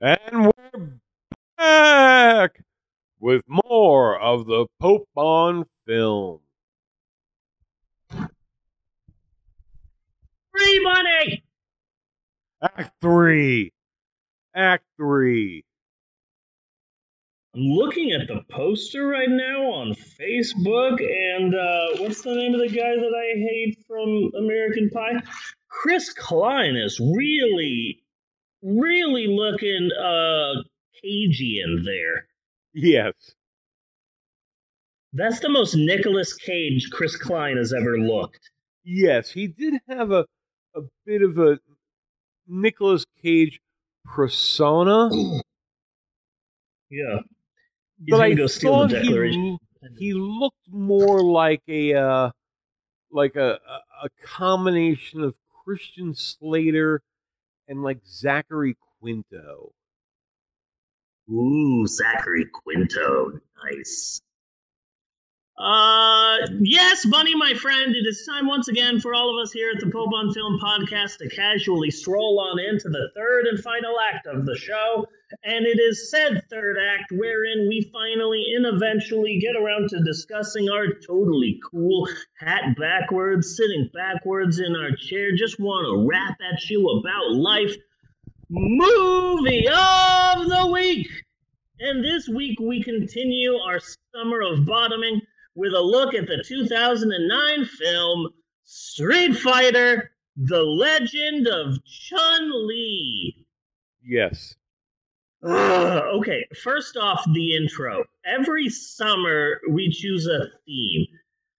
And we're back with more of the Pope on film. Free money! Act three. Act three. I'm looking at the poster right now on Facebook, and uh, what's the name of the guy that I hate from American Pie? Chris Klein is really, really looking uh, cagey in there. Yes. That's the most Nicolas Cage Chris Klein has ever looked. Yes, he did have a, a bit of a Nicolas Cage persona. Yeah. He's but I go thought he, he looked more like a uh, like a, a a combination of Christian Slater and like Zachary Quinto. Ooh, Zachary Quinto. Nice. Uh, yes, Bunny, my friend, it is time once again for all of us here at the Pope on Film podcast to casually stroll on into the third and final act of the show. And it is said third act wherein we finally and eventually get around to discussing our totally cool hat backwards, sitting backwards in our chair, just want to rap at you about life movie of the week. And this week we continue our summer of bottoming with a look at the 2009 film Street Fighter The Legend of Chun Li. Yes. Okay, first off, the intro. Every summer we choose a theme.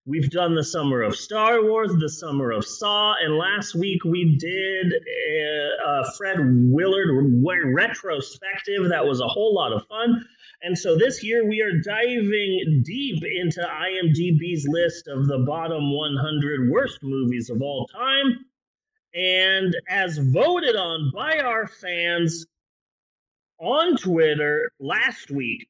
We've done the summer of Star Wars, the summer of Saw, and last week we did a, a Fred Willard re- retrospective. That was a whole lot of fun. And so this year we are diving deep into IMDb's list of the bottom 100 worst movies of all time. And as voted on by our fans on Twitter last week,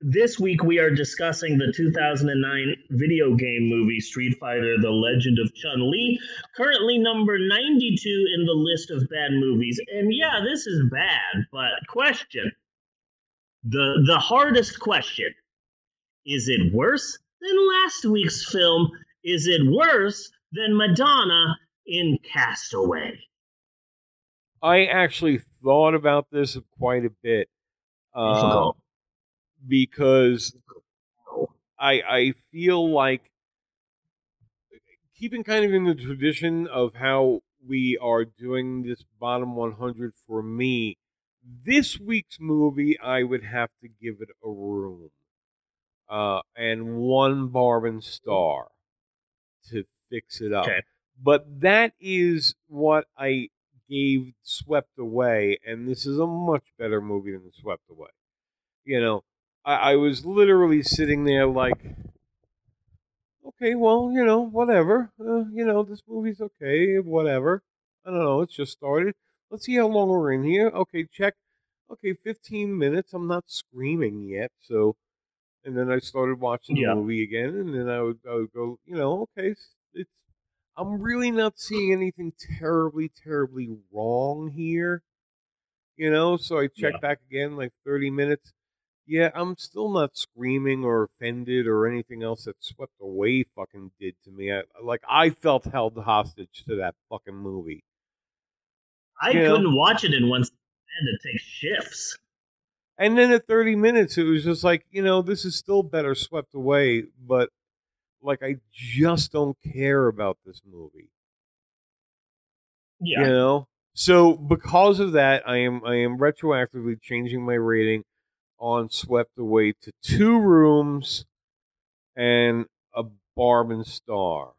this week we are discussing the 2009 video game movie Street Fighter The Legend of Chun Li, currently number 92 in the list of bad movies. And yeah, this is bad, but question. The the hardest question. Is it worse than last week's film? Is it worse than Madonna in Castaway? I actually thought about this quite a bit. Uh, because I I feel like keeping kind of in the tradition of how we are doing this bottom 100 for me. This week's movie, I would have to give it a room, uh, and one Barb and Star to fix it up. Okay. But that is what I gave Swept Away, and this is a much better movie than Swept Away. You know, I, I was literally sitting there like, okay, well, you know, whatever. Uh, you know, this movie's okay, whatever. I don't know, it's just started. Let's see how long we're in here. Okay, check. Okay, 15 minutes. I'm not screaming yet, so. And then I started watching the Yeah. movie again, and then I would, I would go, you know, okay, it's, it's. I'm really not seeing anything terribly, terribly wrong here. You know, so I check Yeah. back again, like 30 minutes. Yeah, I'm still not screaming or offended or anything else that swept away fucking did to me. I, like I felt held hostage to that fucking movie. I Yeah. couldn't watch it in one. I had to take shifts. And then at 30 minutes, it was just like, you know, this is still better swept away, but like I just don't care about this movie. Yeah. You know? So because of that, I am I am retroactively changing my rating on Swept Away to two rooms and a Barman star.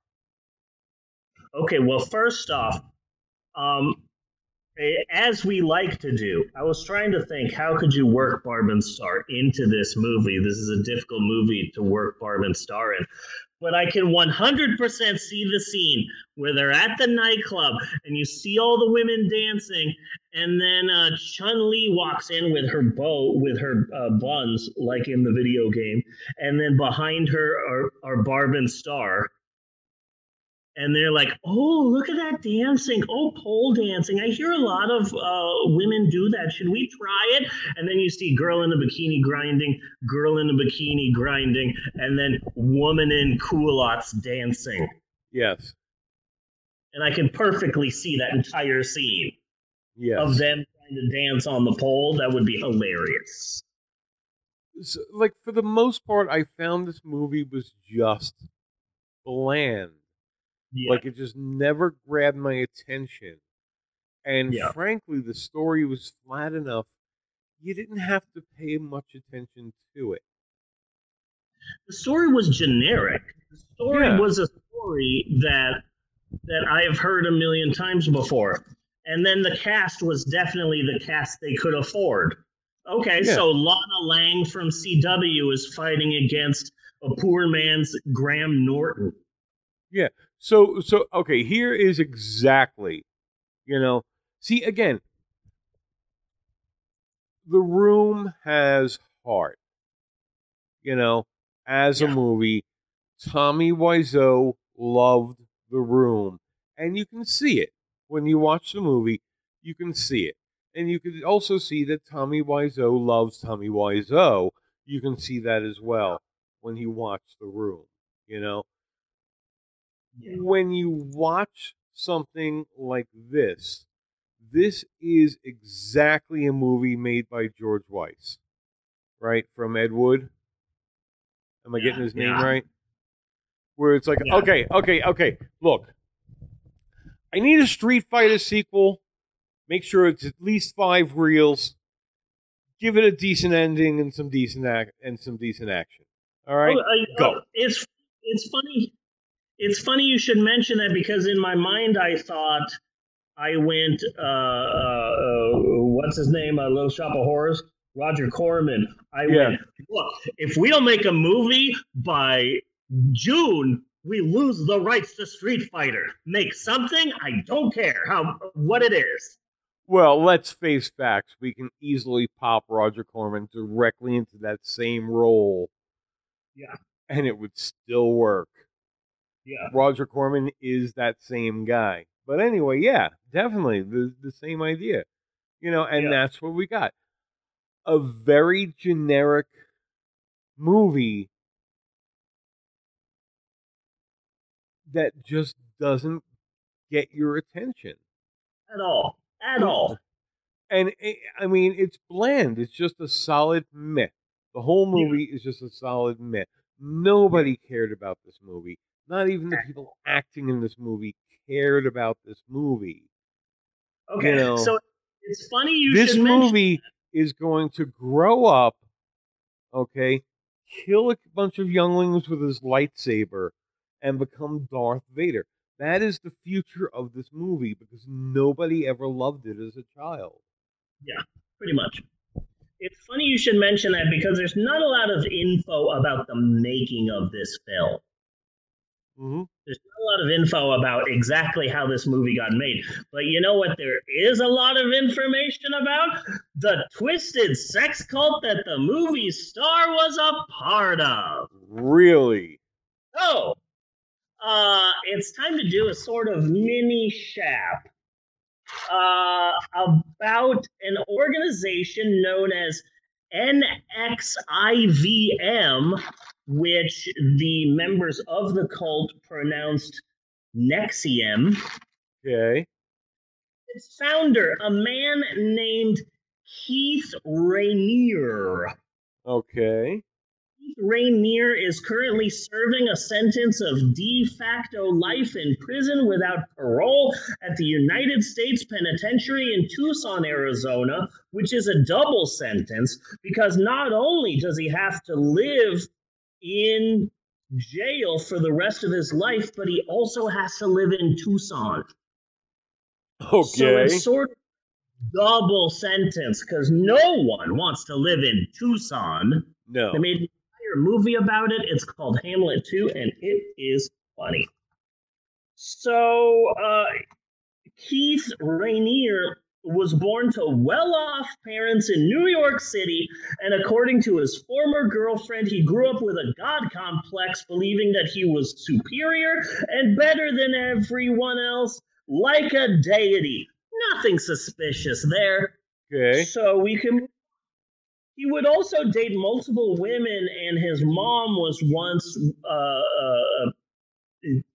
Okay, well, first off, um, as we like to do, I was trying to think how could you work Barb and Star into this movie? This is a difficult movie to work Barb and Star in. But I can 100% see the scene where they're at the nightclub and you see all the women dancing, and then uh, Chun Li walks in with her bow, with her uh, buns, like in the video game, and then behind her are, are Barb and Star and they're like, "Oh, look at that dancing! Oh, pole dancing! I hear a lot of uh, women do that. Should we try it?" And then you see girl in a bikini grinding, girl in a bikini grinding, and then woman in culottes dancing. Yes. And I can perfectly see that entire scene Yes. of them trying to dance on the pole. That would be hilarious. So, like for the most part, I found this movie was just bland. Yeah. Like it just never grabbed my attention. And Yeah. frankly, the story was flat enough. You didn't have to pay much attention to it. the story was generic. The story Yeah. was a story that that I have heard a million times before. And then the cast was definitely the cast they could afford. Okay, Yeah. so Lana Lang from CW is fighting against a poor man's Graham Norton. So, so okay, here is exactly, you know, see again, the room has heart. You know, as a movie, Tommy Wiseau loved the room, and you can see it when you watch the movie. You can see it, and you can also see that Tommy Wiseau loves Tommy Wiseau. You can see that as well when you watch the room. You know, when you watch something like this, this is exactly a movie made by George Weiss, right? From Ed Wood. Am I Yeah, getting his name yeah. right? Where it's like, Yeah. okay, okay, okay, look, I need a Street Fighter sequel. Make sure it's at least five reels. Give it a decent ending and some decent act and some decent action. All right, Oh, uh, I- go. oh, it's it's funny. It's funny you should mention that because in my mind I thought I went. Uh, uh, uh, what's his name? A Little Shop of Horrors. Roger Corman. I Yeah. went. Look, if we don't make a movie by June, we lose the rights to Street Fighter. Make something. I don't care how what it is. Well, let's face facts. We can easily pop Roger Corman directly into that same role. Yeah. And it would still work. Yeah. Roger Corman is that same guy. But anyway, yeah, definitely the, the same idea. You know, and Yeah. that's what we got. A very generic movie that just doesn't get your attention. At all. At mm. all. and it, I mean, it's bland. It's just a solid myth. The whole Yeah. movie is just a solid myth. Nobody cared about this movie. Not even the people acting in this movie cared about this movie. Okay. You know, so it's funny you this should mention. movie is going to grow up, okay, kill a bunch of younglings with his lightsaber, and become Darth Vader. That is the future of this movie because nobody ever loved it as a child. Yeah, pretty much. It's funny you should mention that because there's not a lot of info about the making of this film. Hmm There's not a lot of info about exactly how this movie got made. But you know what there is a lot of information about? The twisted sex cult that the movie star was a part of. Really? Oh. uh, it's time to do a sort of mini shap uh, about an organization known as NXIVM, which the members of the cult pronounced Nexium. Okay. Its founder, a man named Keith Raniere. Okay. Keith Raniere is currently serving a sentence of de facto life in prison without parole at the United States Penitentiary in Tucson, Arizona, which is a double sentence because not only does he have to live in jail for the rest of his life, but he also has to live in Tucson. Okay. So it's sort of double sentence because no one wants to live in Tucson. No. They made an entire movie about it. It's called Hamlet 2, and it is funny. So, uh, Keith Raniere was born to well off parents in New York City, and according to his former girlfriend, he grew up with a God complex, believing that he was superior and better than everyone else, like a deity. Nothing suspicious there. Okay. So we can. He would also date multiple women, and his mom was once uh, uh,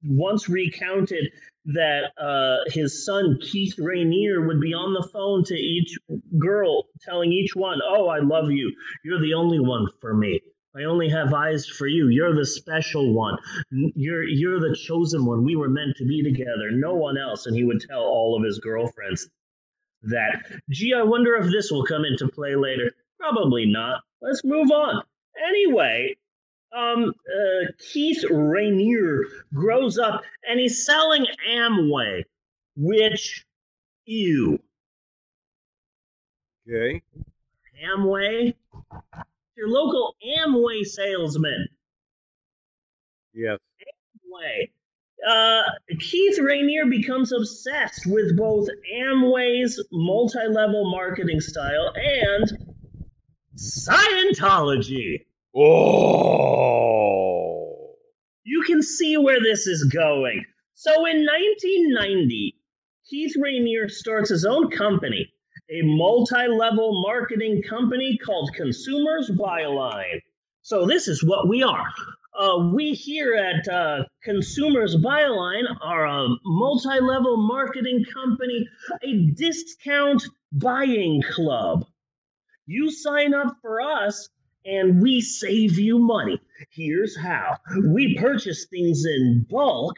once recounted that uh, his son Keith Raniere would be on the phone to each girl, telling each one, "Oh, I love you. You're the only one for me. I only have eyes for you. You're the special one. You're you're the chosen one. We were meant to be together. No one else." And he would tell all of his girlfriends that. Gee, I wonder if this will come into play later. Probably not. Let's move on. Anyway, um, uh, Keith Raniere grows up and he's selling Amway, which, ew. Okay. Amway? Your local Amway salesman. Yes. Amway. Uh, Keith Raniere becomes obsessed with both Amway's multi level marketing style and Scientology. Oh. You can see where this is going. So in 1990, Keith Raniere starts his own company, a multi level marketing company called Consumers Buyline. So this is what we are. Uh, we here at uh, Consumers Buyline are a multi level marketing company, a discount buying club. You sign up for us and we save you money. Here's how we purchase things in bulk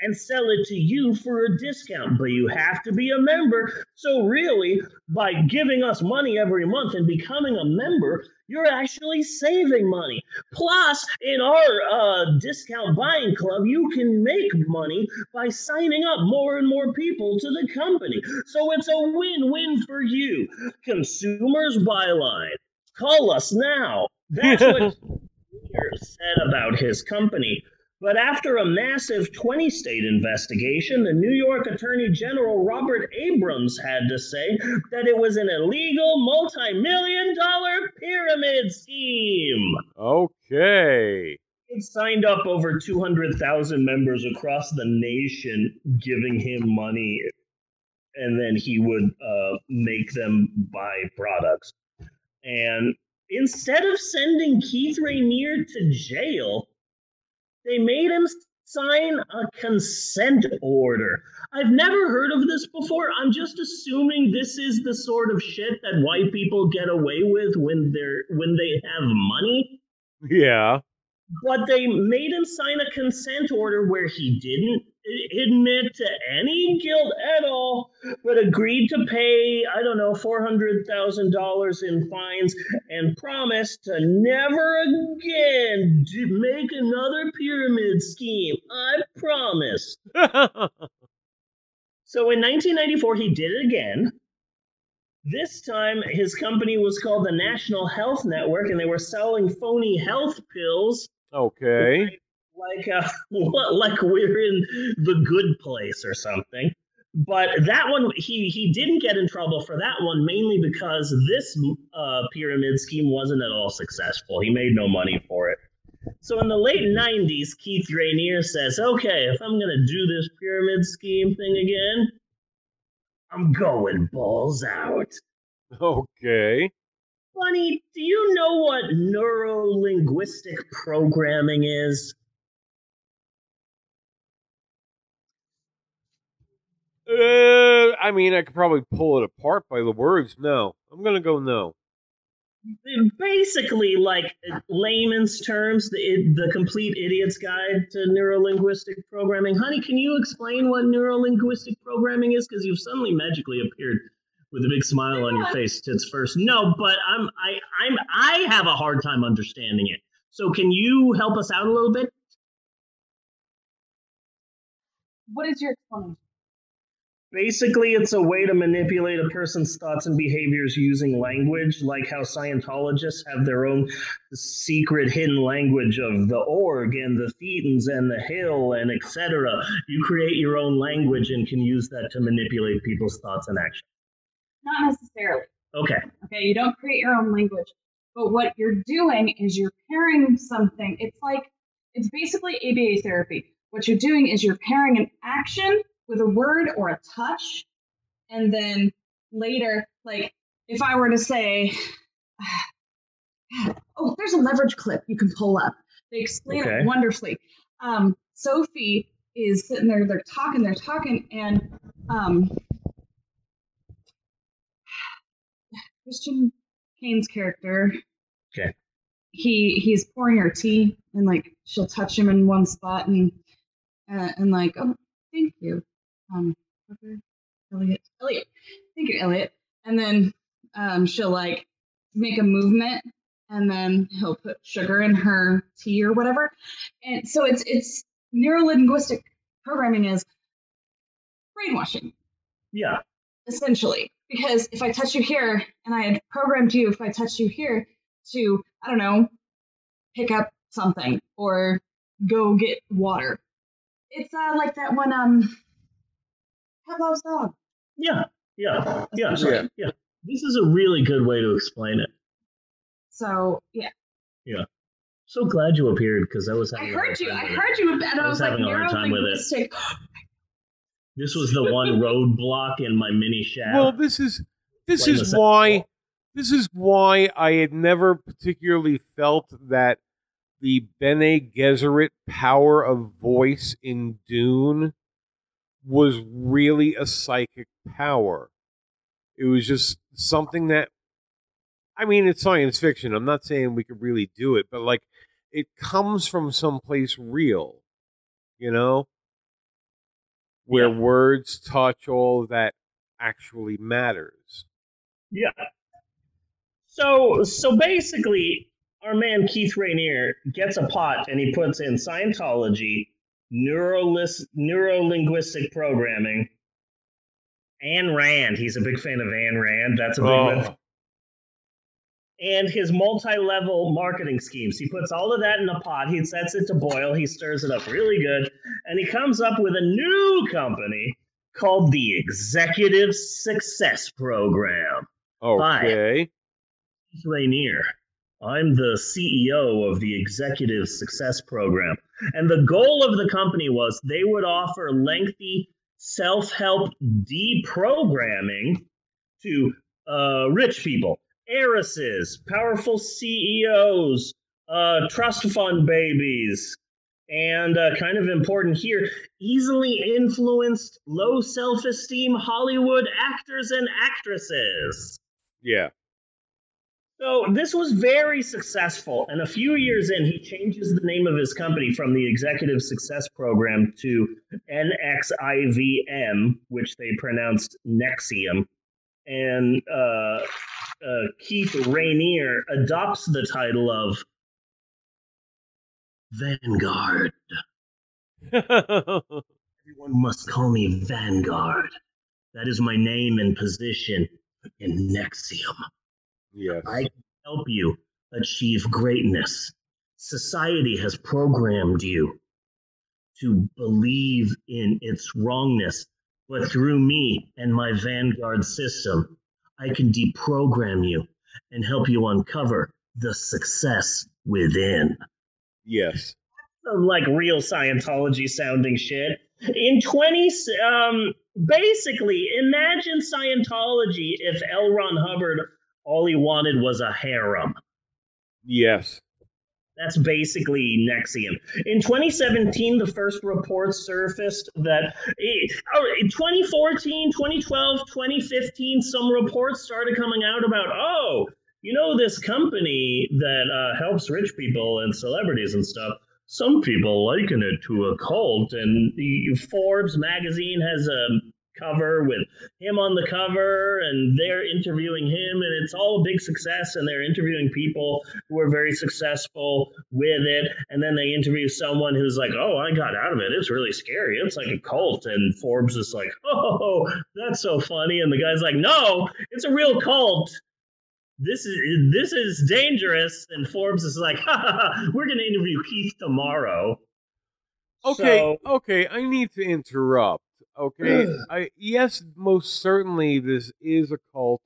and sell it to you for a discount, but you have to be a member. So, really, by giving us money every month and becoming a member, you're actually saving money. Plus, in our uh, discount buying club, you can make money by signing up more and more people to the company. So, it's a win win for you. Consumers Buyline. Call us now. That's what said about his company. But after a massive 20 state investigation, the New York Attorney General Robert Abrams had to say that it was an illegal multi million dollar pyramid scheme. Okay. It signed up over 200,000 members across the nation giving him money, and then he would uh, make them buy products. And instead of sending Keith Raniere to jail, they made him sign a consent order. I've never heard of this before. I'm just assuming this is the sort of shit that white people get away with when they're when they have money. Yeah. But they made him sign a consent order where he didn't admit to any guilt at all, but agreed to pay, I don't know, $400,000 in fines and promised to never again make another pyramid scheme. I promise. so in 1994, he did it again. This time, his company was called the National Health Network, and they were selling phony health pills. Okay like uh, like we're in the good place or something. But that one, he he didn't get in trouble for that one mainly because this uh, pyramid scheme wasn't at all successful. He made no money for it. So in the late '90s, Keith Raniere says, "Okay, if I'm gonna do this pyramid scheme thing again, I'm going balls out." Okay. Bunny, do you know what neuro linguistic programming is? Uh, I mean, I could probably pull it apart by the words. No, I'm gonna go no. Basically, like layman's terms, the the complete idiot's guide to neurolinguistic programming. Honey, can you explain what neurolinguistic programming is? Because you've suddenly magically appeared with a big smile on your face. Tits first. No, but I'm I I'm I have a hard time understanding it. So can you help us out a little bit? What is your explanation? Basically, it's a way to manipulate a person's thoughts and behaviors using language, like how Scientologists have their own secret hidden language of the org and the thetans and the hill and etc. You create your own language and can use that to manipulate people's thoughts and actions. Not necessarily. Okay. Okay, you don't create your own language. But what you're doing is you're pairing something. It's like it's basically ABA therapy. What you're doing is you're pairing an action with a word or a touch, and then later, like if I were to say, "Oh, there's a leverage clip you can pull up," they explain Okay. it wonderfully. Um, Sophie is sitting there. They're talking. They're talking, and um, Christian Kane's character. Okay. He he's pouring her tea and like she'll touch him in one spot and uh, and like oh thank you um Elliot? Elliot. Thank you Elliot. And then um she'll like make a movement and then he'll put sugar in her tea or whatever. And so it's it's neurolinguistic programming is brainwashing. Yeah. essentially. Because if i touch you here and i had programmed you if i touch you here to i don't know pick up something or go get water it's uh, like that one um Pavlov's dog Yeah. Yeah. Yeah. essentially. Yeah. This is a really good way to explain it. so yeah Yeah. So glad you appeared because I was i having a hard heard you time i with it. heard you and I i was was like having a hard time with it. This was the one roadblock in my mini shaft. Well, this is this is why this is why I had never particularly felt that the Bene Gesserit power of voice in Dune was really a psychic power. It was just something that I mean, it's science fiction. I'm not saying we could really do it, but like it comes from someplace real, you know, where Yeah. words, touch, all that actually matters. Yeah. So so basically, our man Keith Raniere gets a pot and he puts in Scientology, neurolis- neurolinguistic programming, Ayn Rand. He's a big fan of Ayn Rand. That's a big one. Oh, And his multi-level marketing schemes. He puts all of that in a pot. He sets it to boil. He stirs it up really good, and he comes up with a new company called the Executive Success Program. okay. Raniere. I'm the CEO of the Executive Success Program. And the goal of the company was they would offer lengthy self help deprogramming to uh, rich people, heiresses, powerful CEOs, uh, trust fund babies, and uh, kind of important here easily influenced, low self esteem Hollywood actors and actresses. Yeah. So this was very successful, and a few years in, he changes the name of his company from the Executive Success Program to NXIVM, which they pronounced Nexium. And uh, uh, Keith Raniere adopts the title of Vanguard. Everyone must call me Vanguard. That is my name and position in Nexium. Yes. I can help you achieve greatness. Society has programmed you to believe in its wrongness, but through me and my Vanguard system, I can deprogram you and help you uncover the success within. yes. Some like real Scientology sounding shit. In 20, um, basically, imagine Scientology if L. Ron Hubbard all he wanted was a harem. Yes. That's basically Nexium. In 2017, the first reports surfaced that eh, oh, in 2014, 2012, 2015, some reports started coming out about, oh, you know, this company that uh, helps rich people and celebrities and stuff. Some people liken it to a cult, and the Forbes magazine has a cover with him on the cover, and they're interviewing him, and it's all a big success. And they're interviewing people who are very successful with it, and then they interview someone who's like, "Oh, I got out of it. It's really scary. It's like a cult." And Forbes is like, "Oh, that's so funny," and the guy's like, "No, it's a real cult." This is this is dangerous, and Forbes is like, ha, ha, ha, "We're going to interview Keith tomorrow." Okay. So- okay. I need to interrupt. Okay, I yes, most certainly this is a cult.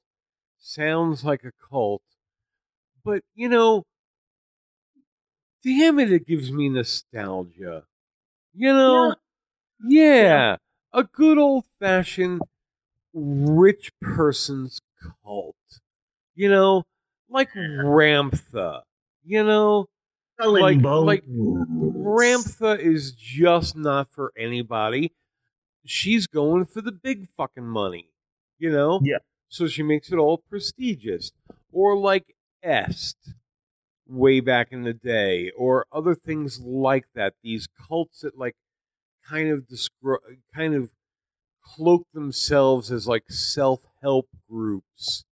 Sounds like a cult, but you know, damn it, it gives me nostalgia. You know, yeah, a good old fashioned rich person's cult. You know, like Ramtha. You know, like- like Ramtha is just not for anybody. She's going for the big fucking money, you know? Yeah. So she makes it all prestigious. Or like Est way back in the day, or other things like that. These cults that like kind of descri- kind of cloak themselves as like self-help groups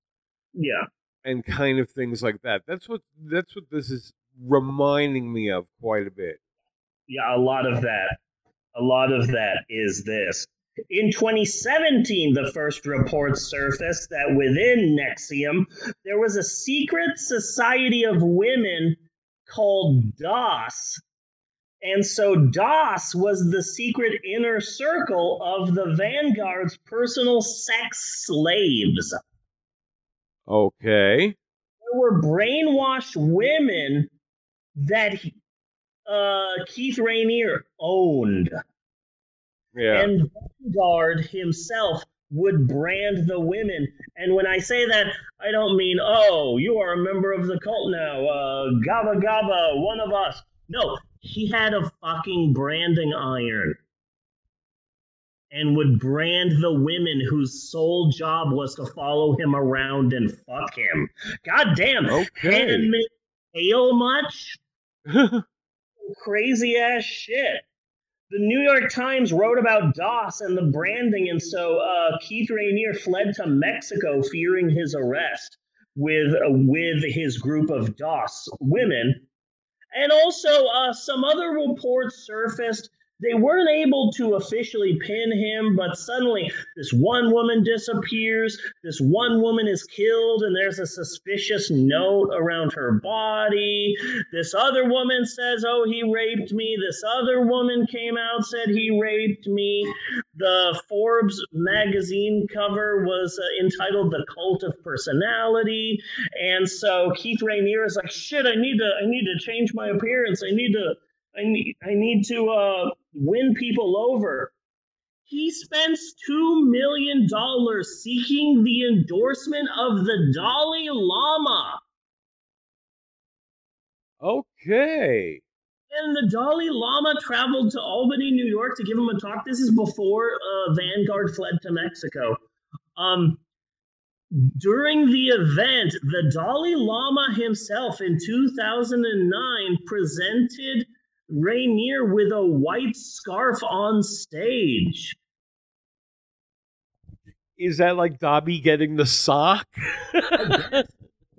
yeah. and kind of things like that. That's what that's what this is reminding me of quite a bit. Yeah, a lot of that. A lot of that is this. In 2017, the first report surfaced that within Nexium, there was a secret society of women called DOS. And so DOS was the secret inner circle of the Vanguard's personal sex slaves. Okay. There were brainwashed women that uh, Keith Raniere owned. Yeah. And Vanguard himself would brand the women. And when I say that, I don't mean, oh, you are a member of the cult now, uh, Gaba Gaba, one of us. No, he had a fucking branding iron and would brand the women whose sole job was to follow him around and fuck him. God damn. okay. Handmaid's Tale much? crazy ass shit. The New York Times wrote about DOS and the branding, and so uh, Keith Raniere fled to Mexico, fearing his arrest with uh, with his group of DOS women. And also, uh, some other reports surfaced. They weren't able to officially pin him, but suddenly this one woman disappears. This one woman is killed, and there's a suspicious note around her body. This other woman says, Oh, he raped me. This other woman came out, said he raped me. The Forbes magazine cover was uh, entitled The Cult of Personality. And so Keith Raniere is like, shit, I need to I need to change my appearance. I need to I need I need to uh, win people over. He spends two million dollars seeking the endorsement of the Dalai Lama. okay. And the Dalai Lama traveled to Albany, New York to give him a talk. This is before uh, Vanguard fled to Mexico. Um, during the event, the Dalai Lama himself in 2009 presented Raniere with a white scarf on stage. Is that like Dobby getting the sock?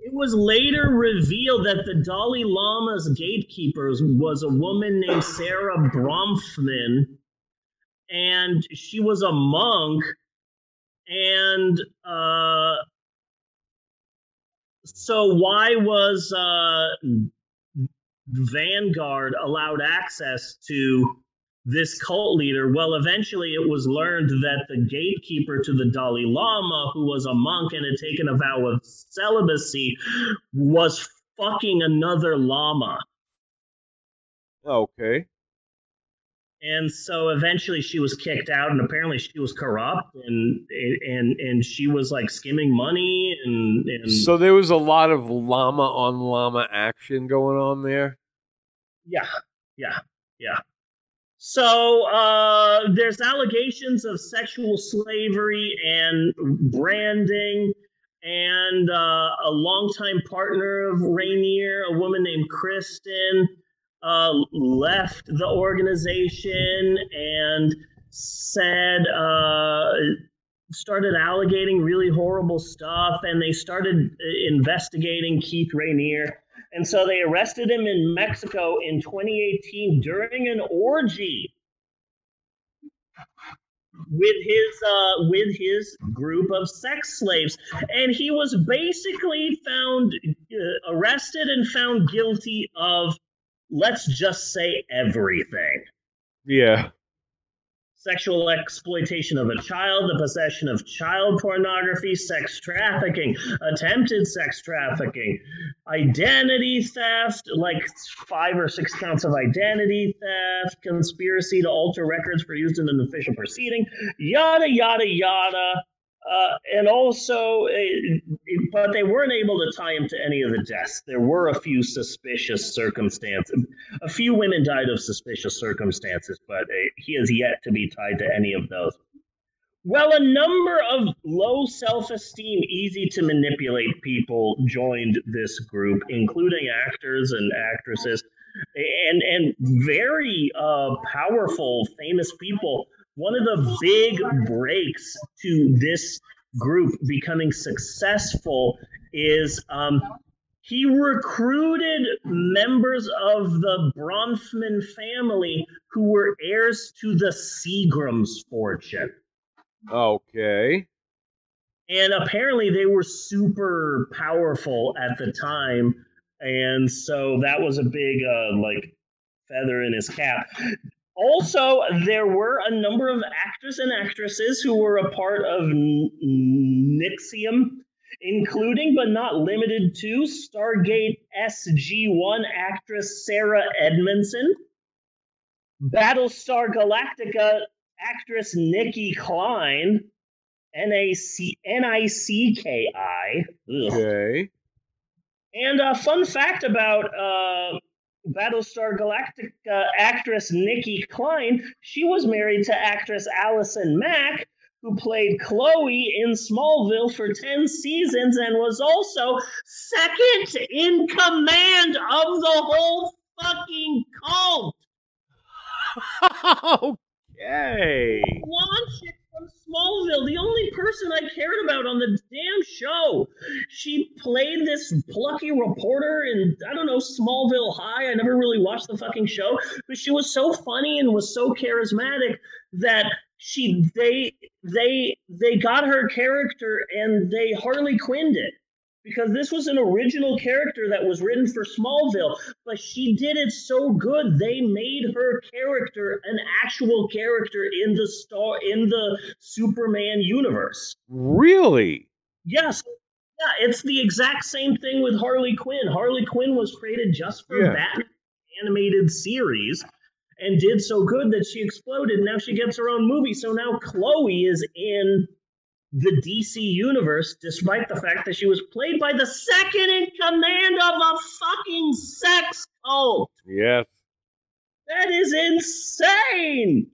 It was later revealed that the Dalai Lama's gatekeepers was a woman named Sarah Bronfman, and she was a monk. And uh, so, why was uh, Vanguard allowed access to this cult leader? Well, eventually it was learned that the gatekeeper to the Dalai Lama, who was a monk and had taken a vow of celibacy, was fucking another Lama. okay. And so eventually she was kicked out, and apparently she was corrupt, and and and she was like skimming money, and and So there was a lot of llama on llama action going on there. Yeah, yeah, yeah. So uh, there's allegations of sexual slavery and branding, and uh, a longtime partner of Raniere, a woman named Kristen, uh, left the organization and said uh, started allegating really horrible stuff, and they started uh, investigating Keith Raniere. And so they arrested him in Mexico in 2018 during an orgy with his uh, with his group of sex slaves, and he was basically found uh, arrested and found guilty of let's just say everything. Yeah. sexual exploitation of a child, the possession of child pornography, sex trafficking, attempted sex trafficking, identity theft, like five or six counts of identity theft, conspiracy to alter records for use in an official proceeding, yada, yada, yada. Uh, and also, uh, but they weren't able to tie him to any of the deaths. There were a few suspicious circumstances. A few women died of suspicious circumstances, but uh, he has yet to be tied to any of those. Well, a number of low self esteem, easy to manipulate people joined this group, including actors and actresses and, and very uh, powerful, famous people one of the big breaks to this group becoming successful is um, he recruited members of the Bronfman family who were heirs to the Seagram's fortune. Okay. And apparently they were super powerful at the time. And so that was a big, uh, like, feather in his cap. Also, there were a number of actors and actresses who were a part of Nexium, including but not limited to Stargate SG 1 actress Sarah Edmondson, Battlestar Galactica actress Nicki Clyne, N-A-C- N-I-C-K-I. Okay. And a fun fact about uh, Battlestar Galactica uh, actress Nicki Clyne. she was married to actress Allison Mack, who played Chloe in Smallville for 10 seasons and was also second in command of the whole fucking cult. okay. Chick from Smallville, the only person I cared about on the damn show. She played this plucky reporter in, I don't know, Smallville High. I never really watched the fucking show, but she was so funny and was so charismatic that she they they they got her character and they Harley Quinned it because this was an original character that was written for Smallville, but she did it so good they made her character an actual character in the star in the Superman universe. Really? Yes. Yeah, it's the exact same thing with Harley Quinn. Harley Quinn was created just for Yeah. Batman animated series and did so good that she exploded. Now she gets her own movie. So now Chloe is in the DC universe, despite the fact that she was played by the second in command of a fucking sex cult. Yes. That is insane.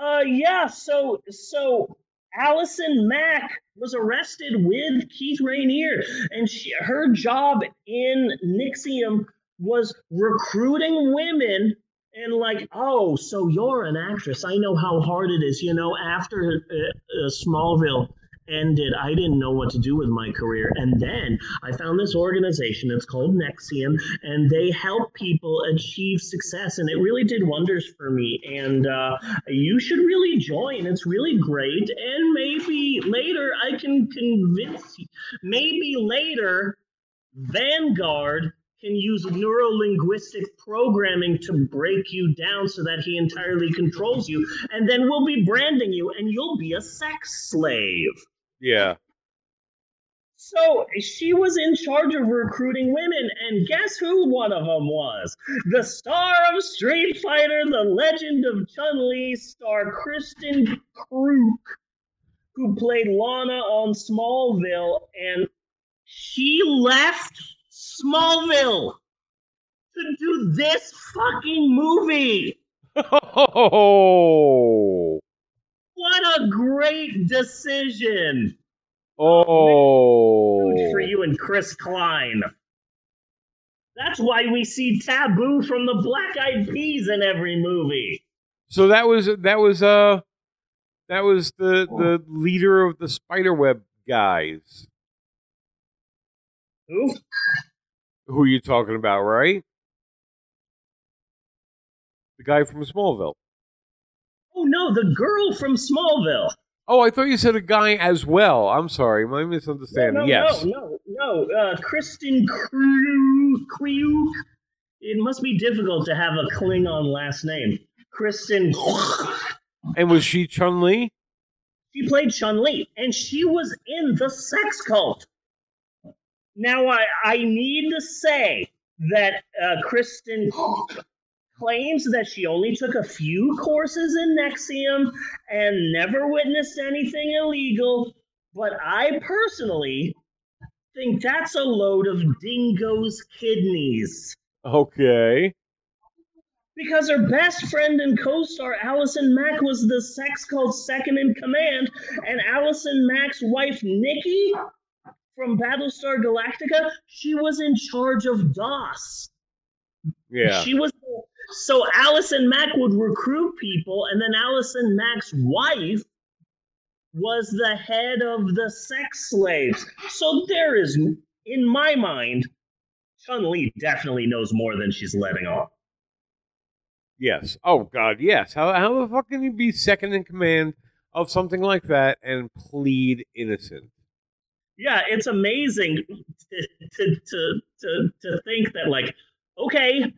Uh, yeah. So, so Allison Mack was arrested with Keith Raniere, and she, her job in Nexium was recruiting women. And like, oh, so you're an actress. I know how hard it is. You know, after uh, uh, Smallville ended, I didn't know what to do with my career. And then I found this organization. It's called Nexium, and they help people achieve success. And it really did wonders for me. And uh, you should really join. It's really great. And maybe later I can convince you. Maybe later Vanguard can use neuro-linguistic programming to break you down so that he entirely controls you and then we'll be branding you and you'll be a sex slave Yeah. so she was in charge of recruiting women, and guess who one of them was? The star of Street Fighter, the legend of Chun Li star Kristin Kreuk, who played Lana on Smallville, and she left Smallville to do this fucking movie. Oh. What a great decision! Oh. Huge for you and Chris Klein. That's why we see Taboo from the Black Eyed Peas in every movie. So that was that was uh that was the the leader of the spiderweb guys. Who? Who are you talking about, right? The guy from Smallville. Oh no, the girl from Smallville. Oh, I thought you said a guy as well. I'm sorry, my No, misunderstanding. no, yes. no, no, no. Uh, Kristen Krug. Krug. It must be difficult to have a Klingon last name. Kristen. And was she Chun Li? She played Chun Li, and she was in the sex cult. Now, I, I need to say that uh, Kristen claims that she only took a few courses in Nexium and never witnessed anything illegal. But I personally think that's a load of dingo's kidneys. Okay. Because her best friend and co star Allison Mack was the sex cult second in command, and Allison Mack's wife Nicki from Battlestar Galactica, she was in charge of DOS. Yeah. She was so Allison Mack would recruit people, and then Allison Mack's wife was the head of the sex slaves. So there is, in my mind, Chun Li definitely knows more than she's letting on. Yes. Oh God, yes. How how the fuck can you be second in command of something like that and plead innocent? Yeah, it's amazing to to to to, to think that like, okay,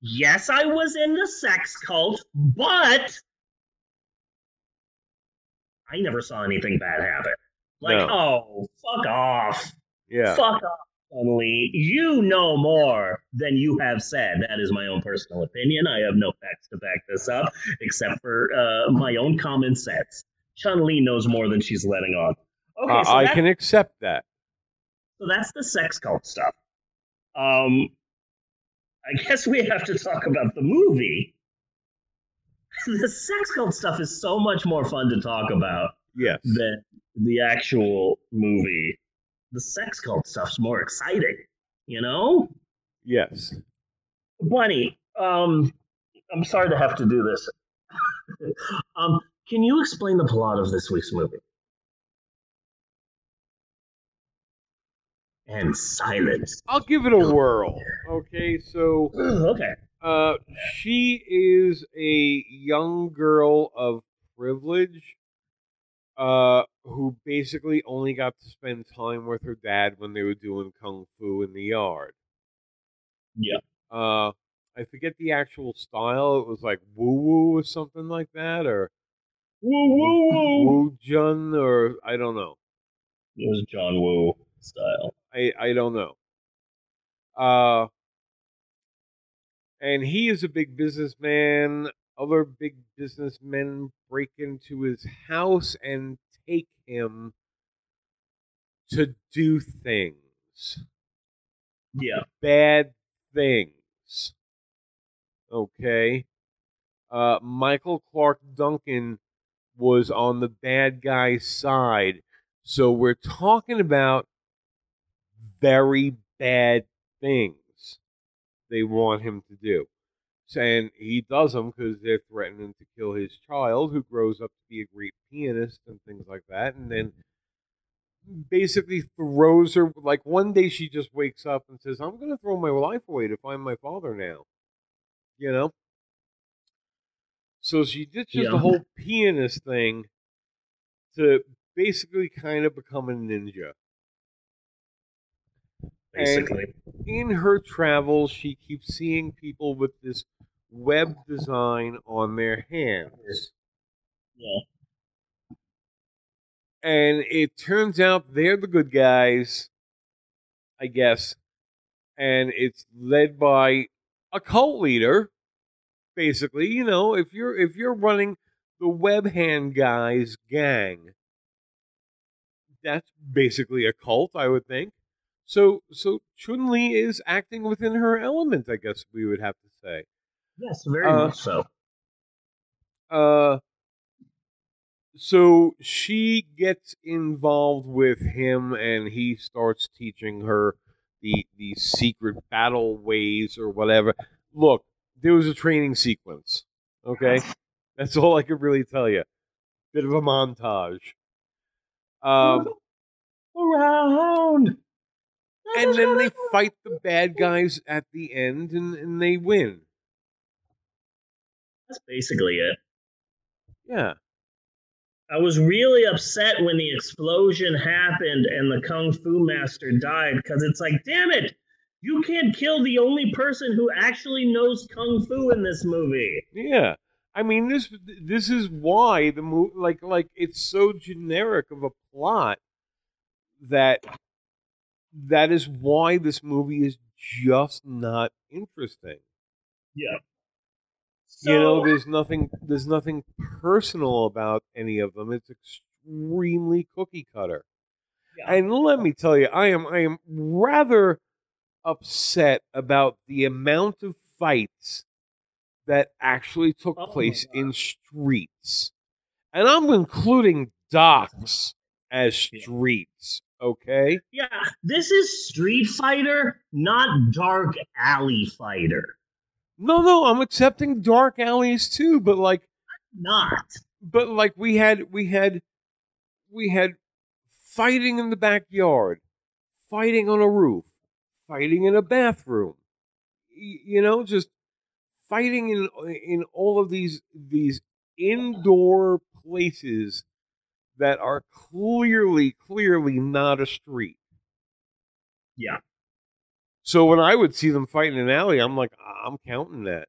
yes, I was in the sex cult, but I never saw anything bad happen. Like, No. oh, fuck off. Yeah. Fuck off, Lee. You know more than you have said. That is my own personal opinion. I have no facts to back this up, except for uh, my own common sense. Chun Li knows more than she's letting on. Okay, Uh, so, I can accept that. so that's the sex cult stuff. Um, I guess we have to talk about the movie. the sex cult stuff is so much more fun to talk about Yes. than the actual movie. The sex cult stuff's more exciting, you know? Yes. Bunny, um, I'm sorry to have to do this. um, can you explain the plot of this week's movie? And silence. I'll give it a whirl. Okay, so okay. uh she is a young girl of privilege uh who basically only got to spend time with her dad when they were doing kung fu in the yard. Yeah. Uh I forget the actual style. It was like woo woo or something like that or Woo woo woo. woo jun or I don't know. It was John Woo style. I I don't know. Uh and he is a big businessman. Other big businessmen break into his house and take him to do things. Yeah. Bad things. Okay. Uh Michael Clarke Duncan was on the bad guy's side. So we're talking about very bad things they want him to do. And he does them because they're threatening to kill his child, who grows up to be a great pianist and things like that. And then basically throws her, like one day she just wakes up and says, I'm going to throw my life away to find my father now. You know? So she ditches Yeah. the whole pianist thing to basically kind of become a ninja. Basically. in her travels, she keeps seeing people with this web design on their hands. Yeah. And it turns out they're the good guys, I guess. And it's led by a cult leader, basically. You know, if you're if you're running the web hand guys gang, that's basically a cult, I would think. So so Chun Li is acting within her element, I guess we would have to say. Yes, very Uh, much so. Uh so she gets involved with him and he starts teaching her the the secret battle ways or whatever. Look, there was a training sequence. Okay? That's all I could really tell you. Bit of a montage. Um Around. And then they fight the bad guys at the end and, and they win. That's basically it. Yeah. I was really upset when the explosion happened and the Kung Fu Master died because it's like, damn it, you can't kill the only person who actually knows Kung Fu in this movie. Yeah. I mean, this this is why the movie, like like it's so generic of a plot that that is why this movie is just not interesting. Yeah. you know, there's nothing there's nothing personal about any of them. It's extremely cookie cutter. Yeah. And let me tell you, I am I am rather upset about the amount of fights that actually took Oh place in streets. And I'm including docks as streets, okay? Yeah, this is Street Fighter, not Dark Alley Fighter. No, no, I'm accepting dark alleys too, but like Not. but like we had we had we had fighting in the backyard fighting on a roof fighting in a bathroom you know just fighting in in all of these these indoor places that are clearly clearly not a street Yeah. so when i would see them fight in an alley i'm like i'm counting that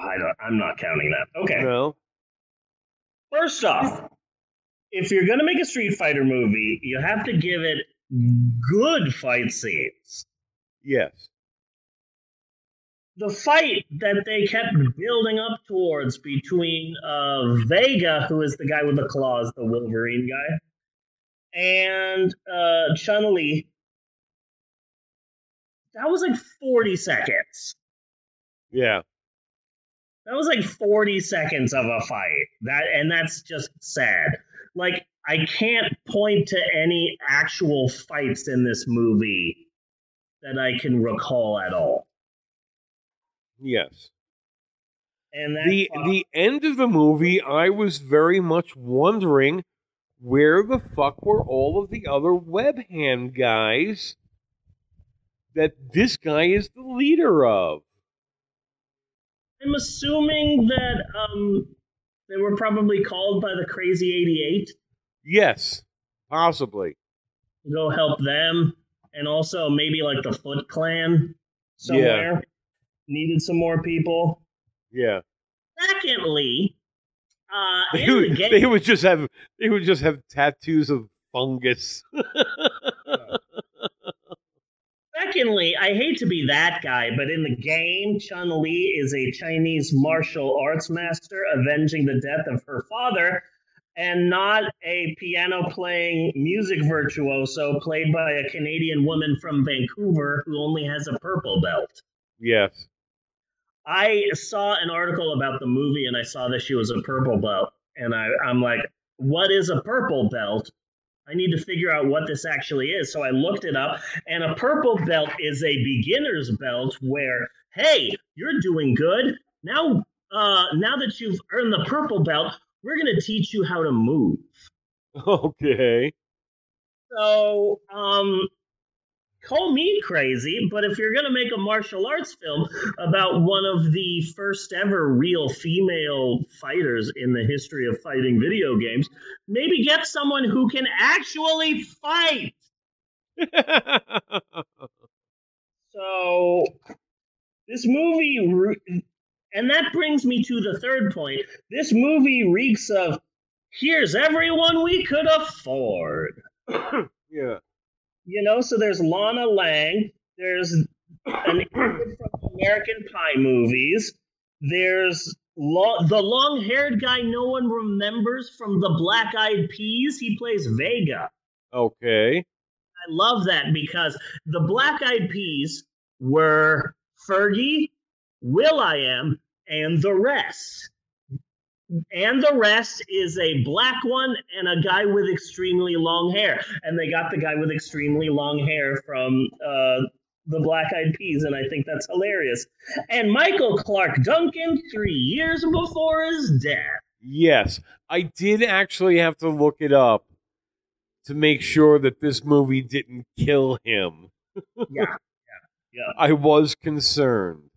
I don't, I'm not counting that. Okay. know First off, if you're going to make a Street Fighter movie, you have to give it good fight scenes. yes The fight that they kept building up towards between uh, Vega, who is the guy with the claws, the Wolverine guy, and uh, Chun Li, that was like 40 seconds. yeah That was like 40 seconds of a fight. That and that's just sad. Like I can't point to any actual fights in this movie that I can recall at all. Yes And that the the end of the movie, I was very much wondering where the fuck were all of the other web hand guys that this guy is the leader of. I'm assuming that um they were probably called by the Crazy 88 Yes, possibly. go help them and also maybe like the Foot Clan somewhere needed some more people. Yeah, Secondly, uh they in the game they would just have they would just have tattoos of fungus. Secondly, I hate to be that guy, but in the game, Chun Li is a Chinese martial arts master avenging the death of her father, and not a piano playing music virtuoso played by a Canadian woman from Vancouver who only has a purple belt. yes, I saw an article about the movie and I saw that she was a purple belt, and I, I'm like, what is a purple belt? I need to figure out what this actually is. So I looked it up, and a purple belt is a beginner's belt where, hey, you're doing good. Now, uh, now that you've earned the purple belt, we're going to teach you how to move. okay, So, um, call me crazy, but if you're going to make a martial arts film about one of the first ever real female fighters in the history of fighting video games, maybe get someone who can actually fight. So, this movie, re- and that brings me to the third point. This movie reeks of here's everyone we could afford. yeah, You know, so there's Lana Lang, there's an American Pie movies, there's the long haired guy no one remembers from the Black Eyed Peas. He plays Vega. okay, I love that because the Black Eyed Peas were Fergie, Will I Am, and the rest. And the rest is a black one and a guy with extremely long hair. And they got the guy with extremely long hair from uh, the Black Eyed Peas, and I think that's hilarious. And Michael Clarke Duncan, three years before his death. yes. I did actually have to look it up to make sure that this movie didn't kill him. Yeah. Yeah. I was concerned.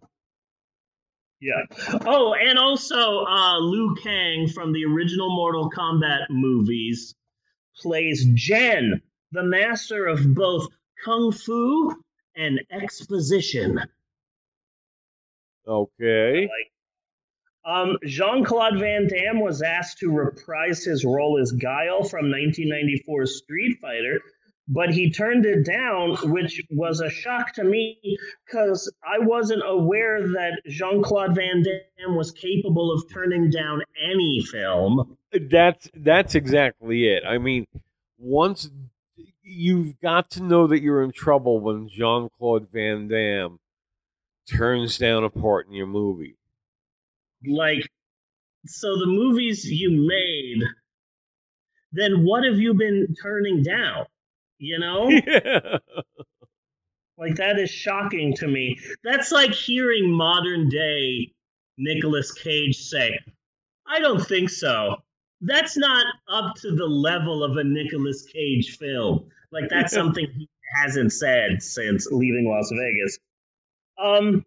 Yeah. Oh, and also uh, Liu Kang from the original Mortal Kombat movies plays Gen, the master of both kung fu and exposition. Okay. Um, Jean Claude Van Damme was asked to reprise his role as Guile from 1994's Street Fighter, but he turned it down, which was a shock to me because I wasn't aware that Jean Claude Van Damme was capable of turning down any film. That's that's exactly it. I mean, once you've got to know that you're in trouble when Jean Claude Van Damme turns down a part in your movie. Like, so the movies you made, then what have you been turning down? You know? Yeah. Like that is shocking to me. That's like hearing modern day Nicolas Cage say, "I don't think so." That's not up to the level of a Nicolas Cage film. Like that's something he hasn't said since leaving Las Vegas. Um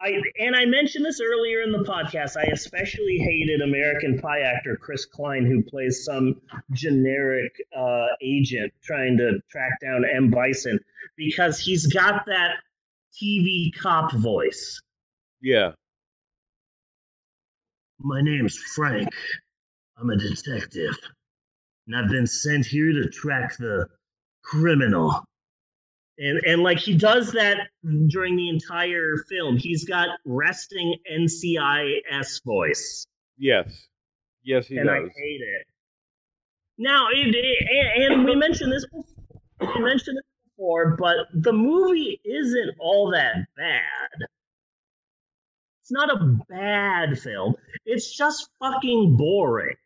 I and I mentioned this earlier in the podcast. I especially hated American Pie actor Chris Klein, who plays some generic uh, agent trying to track down M. Bison, because he's got that TV cop voice. yeah. My name's Frank. I'm a detective, and I've been sent here to track the criminal. And and like he does that during the entire film. He's got resting NCIS voice, Yes. Yes, he does. and I hate it. Now, it, it- and, and we mentioned this. before- We mentioned it before, but the movie isn't all that bad. It's not a bad film. It's just fucking boring.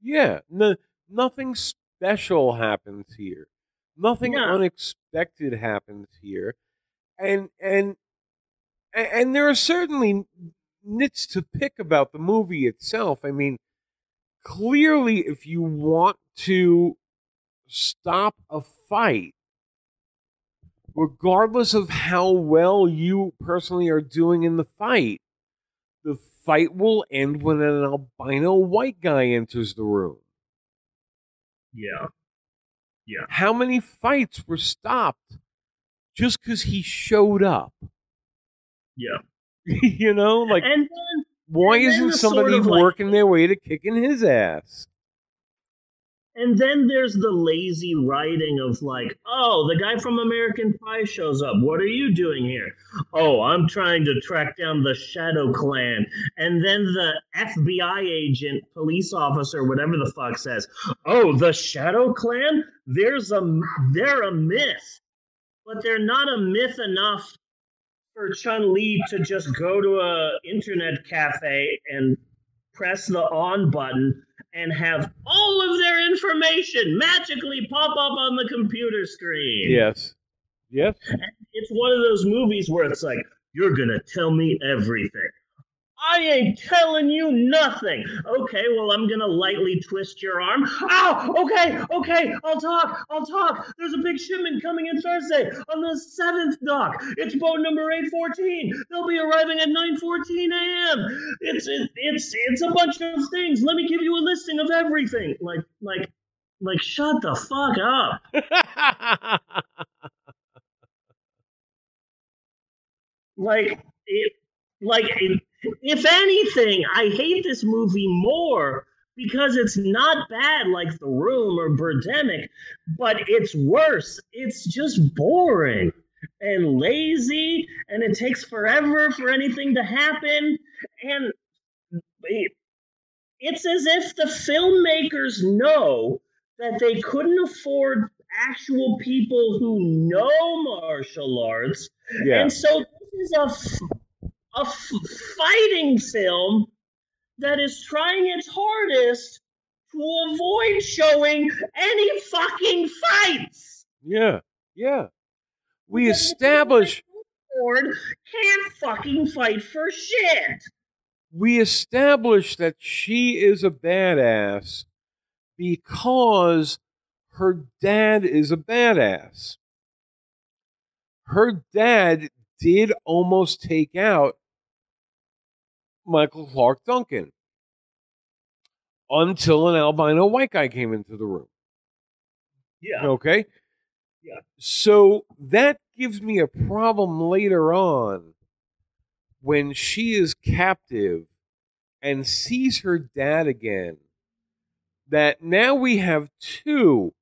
Yeah. No, nothing special happens here. Nothing No. unexpected happens here. And and and there are certainly nits to pick about the movie itself. I mean, clearly if you want to stop a fight regardless of how well you personally are doing in the fight, the fight will end when an albino white guy enters the room. Yeah. How many fights were stopped just because he showed up? Yeah. you know, like and then why and isn't the sort somebody of, like- working their way to kicking his ass? And then there's the lazy writing of like, oh, the guy from American Pie shows up. What are you doing here? Oh, I'm trying to track down the Shadow Clan. And then the FBI agent, police officer, whatever the fuck says, oh, the Shadow Clan? There's a they're a myth, but they're not a myth enough for Chun Li to just go to a internet cafe and press the on button and have all of their information magically pop up on the computer screen. Yes. Yes. It's one of those movies where it's like, you're gonna tell me everything. I ain't telling you nothing. Okay, well, I'm gonna lightly twist your arm. Ow! Okay, okay, I'll talk, I'll talk. There's a big shipment coming in Thursday on the seventh dock. It's boat number 814. They'll be arriving at 9:14 a.m. It's it, it's it's a bunch of things. Let me give you a listing of everything. Like like like shut the fuck up. like it like it, if anything i hate this movie more because it's not bad like the room or birdemic but it's worse it's just boring and lazy and it takes forever for anything to happen and it's as if the filmmakers know that they couldn't afford actual people who know martial arts yeah. and so this is a, a f- fighting film that is trying its hardest to avoid showing any fucking fights. Yeah. Yeah. We Because establish Ford can't fucking fight for shit. we establish that she is a badass because her dad is a badass. Her dad did almost take out Michael Clarke Duncan until an albino white guy came into the room. Yeah. Okay? Yeah. So that gives me a problem later on when she is captive and sees her dad again, that now we have two,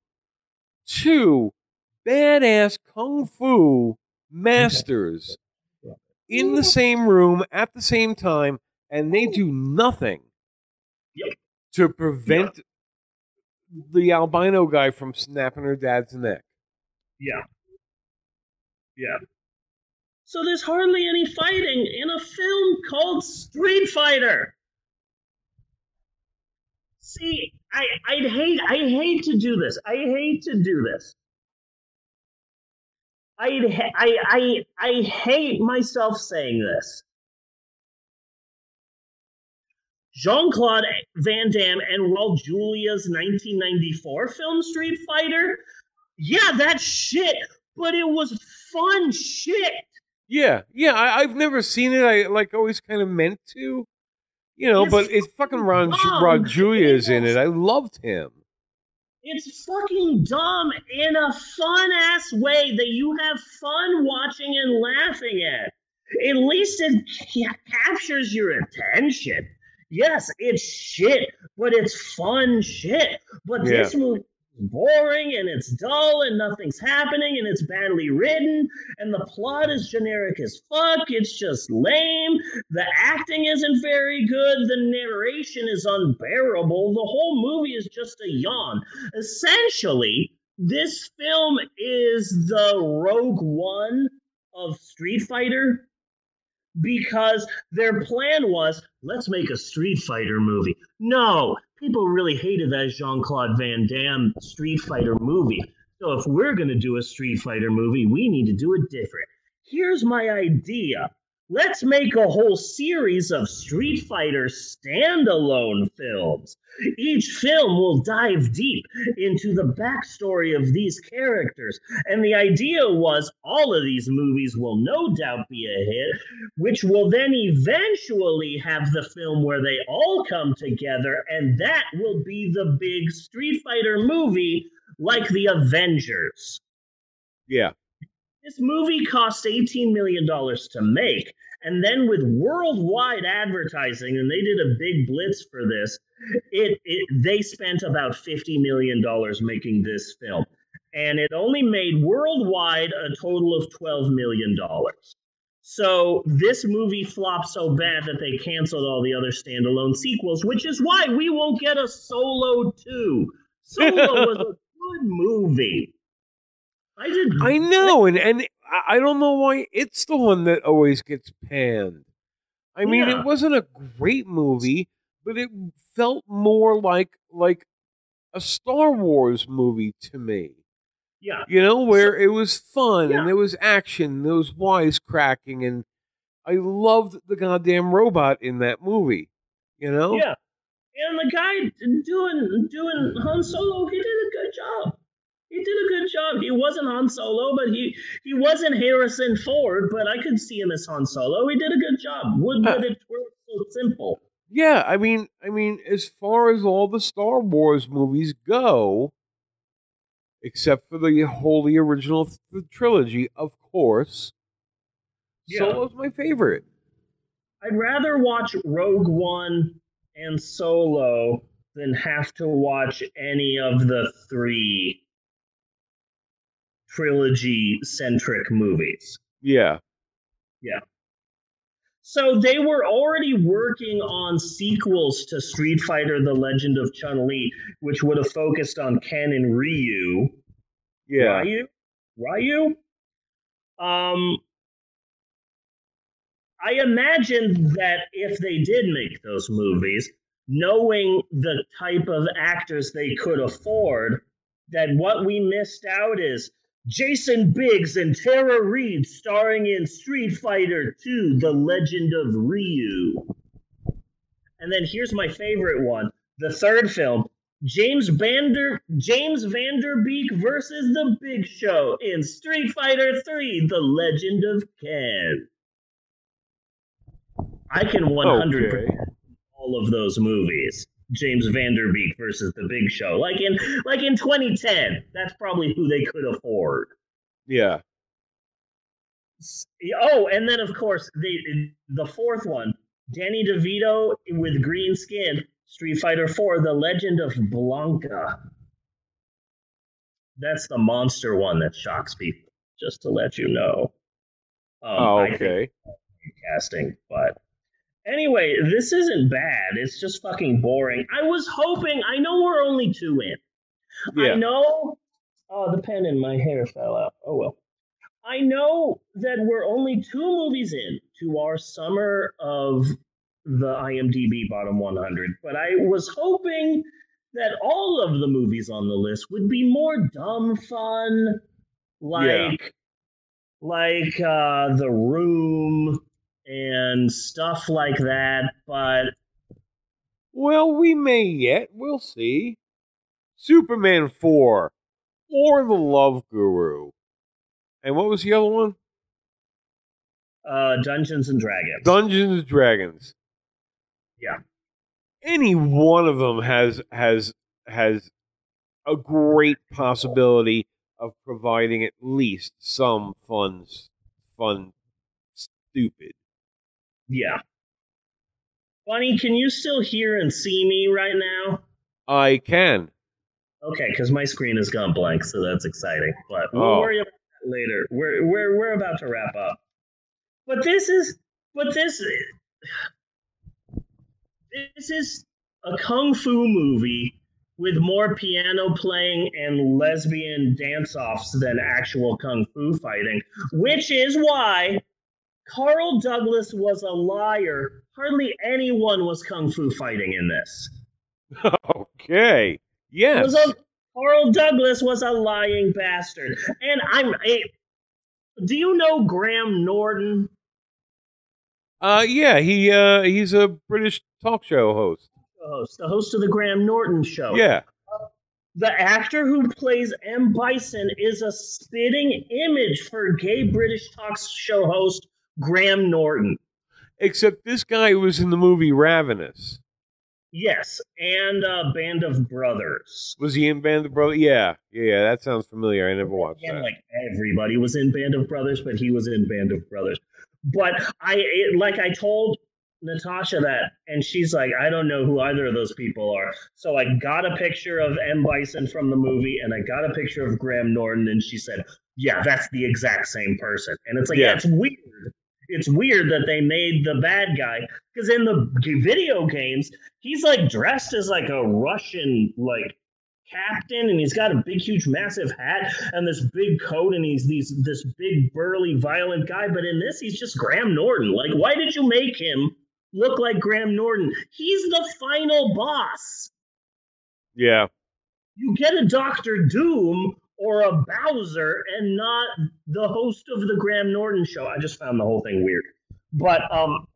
two badass kung fu masters in the same room at the same time, and they do nothing to prevent the albino guy from snapping her dad's neck. Yeah. Yeah. So there's hardly any fighting in a film called Street Fighter. See, I I'd hate I hate to do this. I hate to do this. I'd ha- I I I hate myself saying this. Jean Claude Van Damme and Raul Julia's 1994 film Street Fighter. Yeah, that's shit, but it was fun shit. Yeah, yeah, I, I've never seen it. I like always kind of meant to, you know. It's but it's fucking Ron dumb. Raul Julia is in it. I loved him. It's fucking dumb in a fun ass way that you have fun watching and laughing at. At least it ca- captures your attention. Yes, it's shit, but it's fun shit. But this movie is boring and it's dull and nothing's happening and it's badly written and the plot is generic as fuck. It's just lame. The acting isn't very good. The narration is unbearable. The whole movie is just a yawn. Essentially, this film is the Rogue One of Street Fighter because their plan was let's make a Street Fighter movie. No, people really hated that Jean Claude Van Damme Street Fighter movie. So if we're going to do a Street Fighter movie, we need to do it different. Here's my idea. Let's make a whole series of Street Fighter standalone films. Each film will dive deep into the backstory of these characters. And the idea was all of these movies will no doubt be a hit, which will then eventually have the film where they all come together, and that will be the big Street Fighter movie like the Avengers. Yeah, This movie cost $18 million to make. And then with worldwide advertising, and they did a big blitz for this, it, it they spent about $50 million making this film. And it only made worldwide a total of $12 million. So this movie flopped so bad that they canceled all the other standalone sequels, which is why we won't get a Solo 2. Solo was a good movie. I did I know, and and I- don't know why it's the one that always gets panned. I mean, Yeah. it wasn't a great movie, but it felt more like like a Star Wars movie to me. Yeah. You know, where it was fun Yeah. and there was action, and there was wisecracking, and I loved the goddamn robot in that movie. You know? Yeah. And the guy doing doing Han Solo, he did a good job. He did a good job. He wasn't Han Solo, but he he wasn't Harrison Ford, but I could see him as Han Solo. He did a good job. Would Uh, it work so simple? Yeah, I mean, I mean, as far as all the Star Wars movies go, except for the wholly original th- trilogy, of course, Yeah. Solo's my favorite. I'd rather watch Rogue One and Solo than have to watch any of the three trilogy centric movies. Yeah, Yeah. So they were already working on sequels to Street Fighter: The Legend of Chun Li, which would have focused on Ken and Ryu. yeah, Ryu, Ryu. Um, I imagine that if they did make those movies, knowing the type of actors they could afford, that what we missed out is Jason Biggs and Tara Reid starring in Street Fighter II: The Legend of Ryu. And then here's my favorite one, the third film, James Vander James Van Der Beek versus the Big Show in Street Fighter 3: The Legend of Ken. I can 100 okay. all of those movies. James Van Der Beek versus the Big Show, like in like in 2010. That's probably who they could afford. yeah, Oh, and then of course the the fourth one, Danny DeVito with green skin. Street Fighter 4, The Legend of Blanka. That's the monster one that shocks people, just to let you know. Um, oh, okay. casting, but anyway, this isn't bad. It's just fucking boring. I was hoping. I know we're only two in. Yeah. I know. Oh, the pen in my hair fell out. Oh well. I know that we're only two movies in to our summer of the IMDb bottom 100, but I was hoping that all of the movies on the list would be more dumb fun, like like uh, The Room and stuff like that. But Well, we may yet. We'll see. Superman 4 or The Love Guru. And what was the other one? uh, Dungeons and Dragons. Dungeons and Dragons. Yeah. Any one of them has has has a great possibility of providing at least some fun fun stupid. Yeah. Bunny, can you still hear and see me right now? I can. Okay, because my screen has gone blank, so that's exciting. But we'll Oh. worry about that later. We're we're we're about to wrap up. But this is but this this is a kung fu movie with more piano playing and lesbian dance offs than actual kung fu fighting, which is why Carl Douglas was a liar. Hardly anyone was kung fu fighting in this. okay. Yes. a Carl Douglas was a lying bastard. And I'm a do you know Graham Norton? Uh yeah, he uh he's a British talk show host. Host, the host of the Graham Norton show. Yeah. The actor who plays M. Bison is a spitting image for gay British talk show host Graham Norton. Except this guy was in the movie Ravenous. Yes, and uh, Band of Brothers. Was he in Band of Brothers? Yeah. Yeah, yeah, that sounds familiar. I never watched And that. like everybody was in Band of Brothers, but he was in Band of Brothers. But I, it, like I told Natasha that, and she's like, I don't know who either of those people are. So I got a picture of M. Bison from the movie, and I got a picture of Graham Norton, and she said, Yeah, that's the exact same person. And it's like, Yeah. yeah, it's weird. It's weird that they made the bad guy because in the video games, he's like dressed as like a Russian like captain, and he's got a big, huge, massive hat and this big coat, and he's these this big, burly, violent guy. But in this, he's just Graham Norton. Like, why did you make him look like Graham Norton? He's the final boss. Yeah. You get a Doctor Doom or a Bowser, and not the host of the Graham Norton show. I just found the whole thing weird. But um,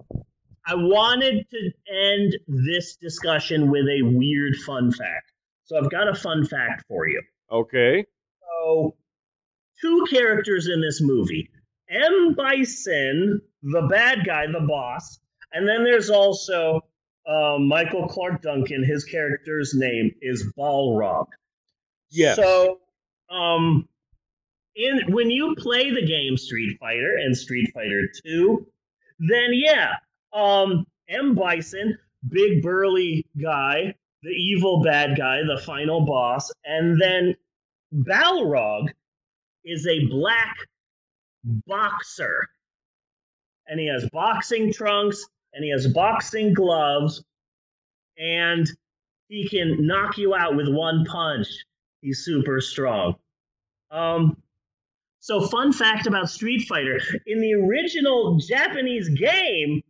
I wanted to end this discussion with a weird fun fact. So I've got a fun fact for you. Okay. So, two characters in this movie M. Bison, the bad guy, the boss, and then there's also uh, Michael Clarke Duncan. His character's name is Balrog. Yes. So, um, in when you play the game Street Fighter and Street Fighter Two, then yeah, um, M. Bison, big burly guy, the evil bad guy, the final boss, and then Balrog is a black boxer. And he has boxing trunks and he has boxing gloves and he can knock you out with one punch. He's super strong. Um so fun fact about Street Fighter, in the original Japanese game,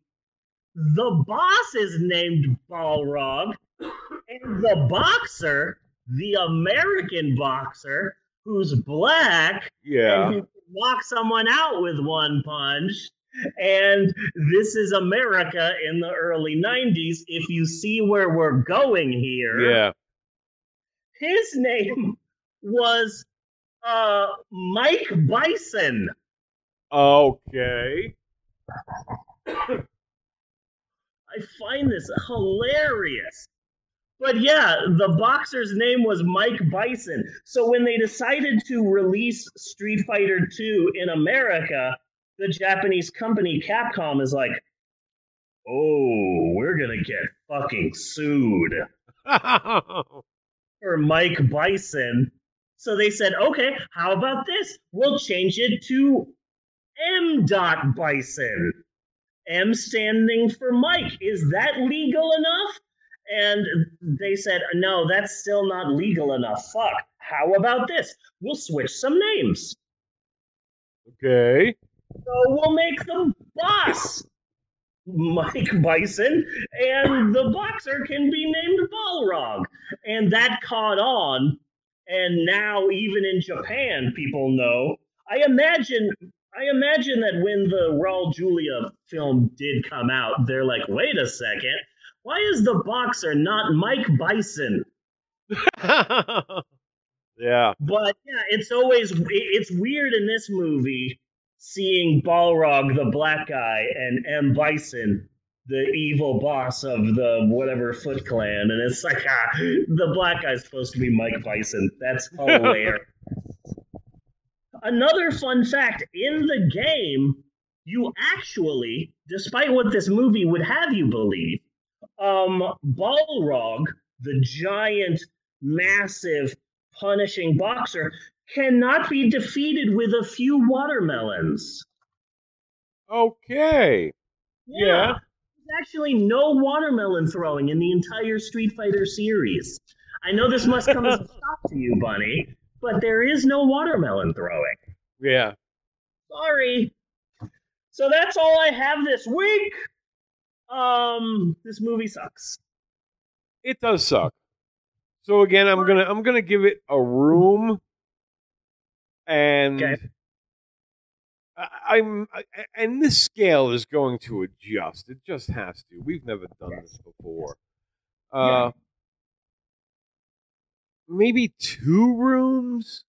the boss is named Balrog and the boxer, the American boxer, who's black Yeah. and who knock someone out with one punch. And this is America in the early 90s. If you see where we're going here, Yeah. His name was uh, Mike Bison. Okay. I find this hilarious. But yeah, the boxer's name was Mike Bison. So when they decided to release Street Fighter 2 in America, the Japanese company Capcom is like, oh, we're gonna get fucking sued for Mike Bison. So they said, okay, how about this? We'll change it to M. Dot Bison. M standing for Mike. Is that legal enough? And they said, no, that's still not legal enough. Fuck. How about this? We'll switch some names. okay. So we'll make the boss Mike Bison, and the boxer can be named Balrog. And that caught on, and now even in Japan, people know. I imagine. I imagine that when the Raul Julia film did come out, they're like, wait a second, why is the boxer not Mike Bison? yeah. But yeah, it's always it's weird in this movie seeing Balrog, the black guy, and M Bison, the evil boss of the whatever Foot Clan, and it's like ah, the black guy's supposed to be Mike Bison. That's hilarious. Another fun fact in the game, you actually, despite what this movie would have you believe, um, Balrog, the giant, massive, punishing boxer, cannot be defeated with a few watermelons. Okay. Yeah. There's actually no watermelon throwing in the entire Street Fighter series. I know this must come as a shock to you, Bunny, but there is no watermelon throwing. Yeah. Sorry. So that's all I have this week. Um, this movie sucks. It does suck. So again, I'm gonna I'm gonna give it a room, and Okay. I, I'm I, and this scale is going to adjust. It just has to. We've never done this before. Uh, maybe two rooms.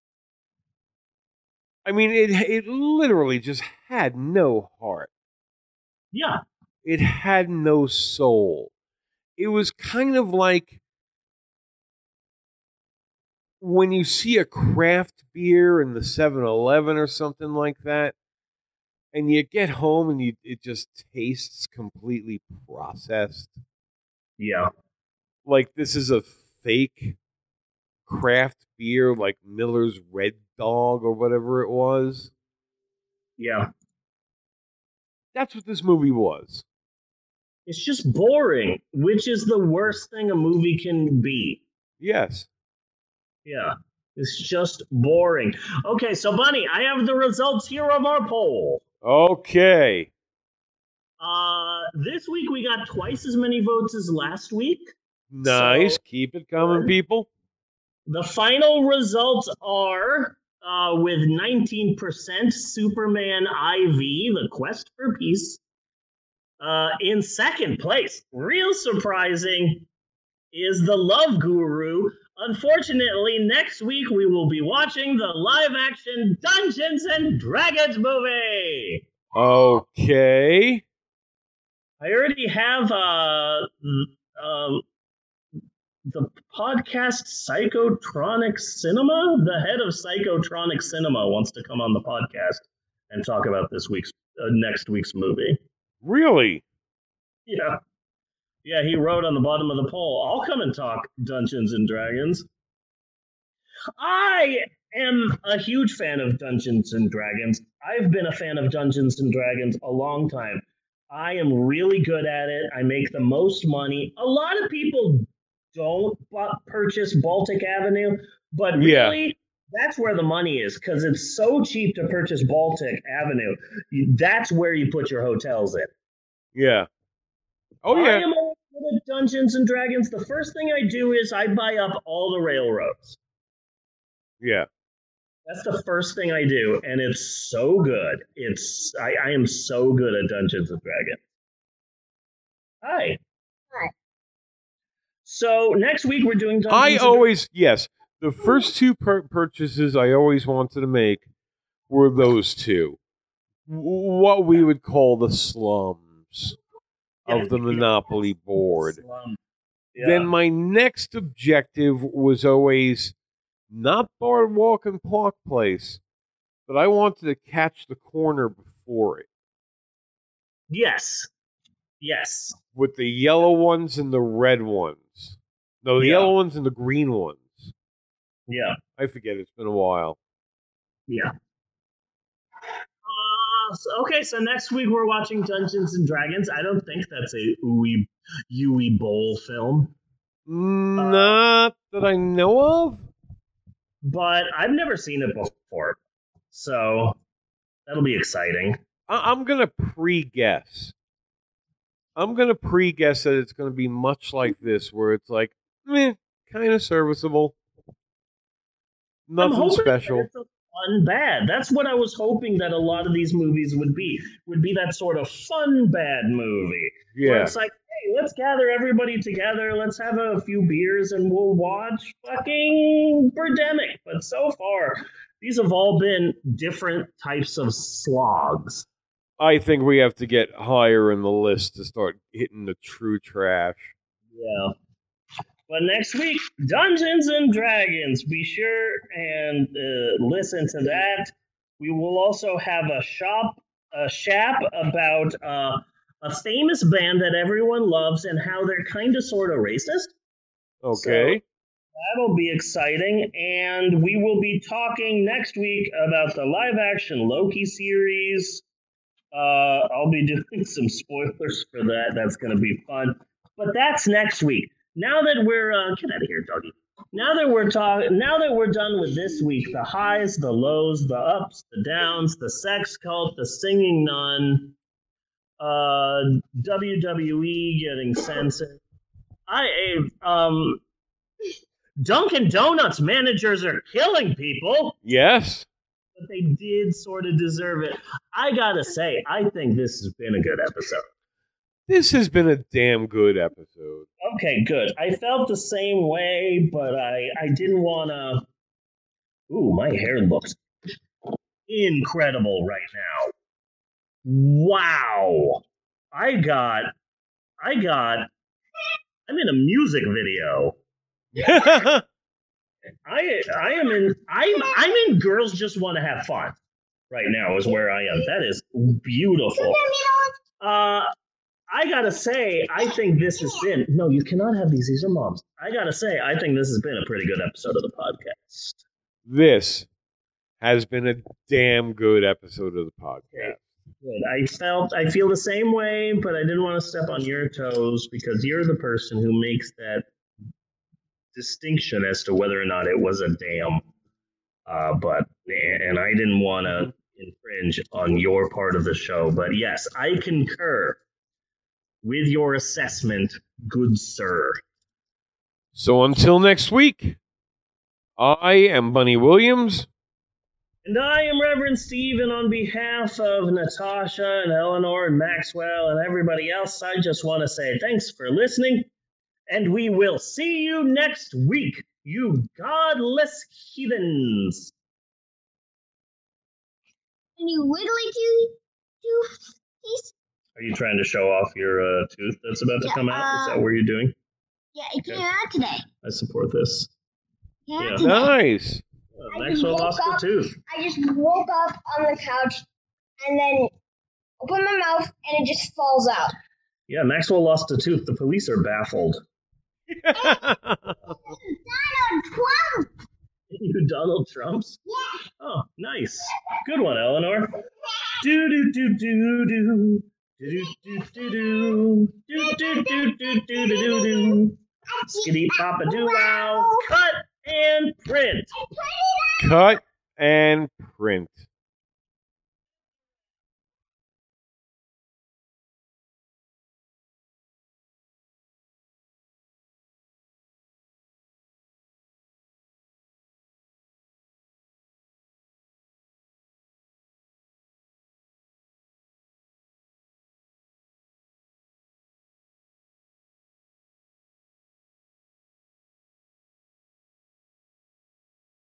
I mean, it it literally just had no heart. Yeah. it had no soul. It was kind of like when you see a craft beer in the 7-Eleven or something like that, and you get home and you it just tastes completely processed. Yeah. Like this is a fake craft beer like Miller's Red Dog or whatever it was. Yeah. That's what this movie was. It's just boring, which is the worst thing a movie can be. Yes. Yeah. It's just boring. Okay, so Bunny, I have the results here of our poll. Okay. Uh this week we got twice as many votes as last week. Nice. So- Keep it coming, people. The final results are uh, with 19% Superman IV, The Quest for Peace. Uh, in second place, real surprising, is The Love Guru. Unfortunately, next week we will be watching the live action Dungeons and Dragons movie. Okay. I already have uh, um, the podcast Psychotronic Cinema. The head of Psychotronic Cinema wants to come on the podcast and talk about this week's uh, next week's movie. Really? Yeah, yeah. He wrote on the bottom of the poll, "I'll come and talk Dungeons and Dragons." I am a huge fan of Dungeons and Dragons. I've been a fan of Dungeons and Dragons a long time. I am really good at it. I make the most money. A lot of people don't purchase Baltic Avenue, but Yeah. really, that's where the money is because it's so cheap to purchase Baltic Avenue. That's where you put your hotels in. Yeah. Oh I yeah. am always good Dungeons and Dragons. The first thing I do is I buy up all the railroads. Yeah. That's the first thing I do, and it's so good. It's I, I am so good at Dungeons and Dragons. Hi. Hi. So next week we're doing Dungeons I and always yes. The first two pur- purchases I always wanted to make were those two. What we would call the slums of the Monopoly board. Yeah. Then my next objective was always not Boardwalk and Park Place, but I wanted to catch the corner before it. yes. Yes. with the yellow ones and the red ones. No, the Yeah. yellow ones and the green ones. Yeah. I forget. It's been a while. Yeah. Uh, so- okay, so next week we're watching Dungeons and Dragons. I don't think that's a Uwe Yui Boll film, Not that I know of. but I've never seen it before, so that'll be exciting. I- I'm gonna pre-guess. I'm gonna pre-guess that it's gonna be much like this, where it's like, meh, kind of serviceable. Nothing special. it's fun bad. That's what I was hoping that a lot of these movies would be. Would be that sort of fun bad movie. Where Yeah. it's like, hey, let's gather everybody together, let's have a few beers, and we'll watch fucking Birdemic. But so far, these have all been different types of slogs. I think we have to get higher in the list to start hitting the true trash. Yeah. But next week, Dungeons and Dragons. Be sure and uh, listen to that. We will also have a shop, a shap about uh, a famous band that everyone loves and how they're kind of sort of racist. Okay. That'll be exciting. And we will be talking next week about the live action Loki series. Uh, I'll be doing some spoilers for that. That's going to be fun. But that's next week. Now that we're uh, get out of here, doggy. Now that we're talking, now that we're done with this week, the highs, the lows, the ups, the downs, the sex cult, the singing nun, uh, WWE getting censored. I um Dunkin' Donuts managers are killing people, Yes. but they did sort of deserve it. I gotta say, I think this has been a good episode. This has been a damn good episode. Okay, good. I felt the same way, but I I didn't want to. Ooh, my hair looks incredible right now. Wow, I got, I got. I'm in a music video. I I am in I'm I'm in girls just want to have fun right now is where I am. That is beautiful. Uh I gotta say, I think this has been no, you cannot have these. These are moms. I gotta say, I think this has been a pretty good episode of the podcast. this has been a damn good episode of the podcast. Good. I felt I feel the same way, but I didn't want to step on your toes because you're the person who makes that distinction as to whether or not it was a damn. Uh, but and I didn't want to infringe on your part of the show, but yes, I concur with your assessment, good sir. So until next week, I am Bunny Williams. And I am Reverend Steve, and on behalf of Natasha and Eleanor and Maxwell and everybody else, I just want to say thanks for listening, and we will see you next week, you godless heathens. Can you wiggly do do these? Are you trying to show off your uh, tooth that's about to yeah, come out? Is that um, what you're doing? Yeah, it okay. came out today. I support this. Yeah. yeah. Nice. Uh, Maxwell lost up, a tooth. I just woke up on the couch and then open my mouth and it just falls out. Yeah, Maxwell lost a tooth. The police are baffled. Donald Trump. You Donald Trumps? Yeah. Oh, nice. Good one, Eleanor. Do do do do do. Skitty papa doo wow. Cut and print. Cut and print.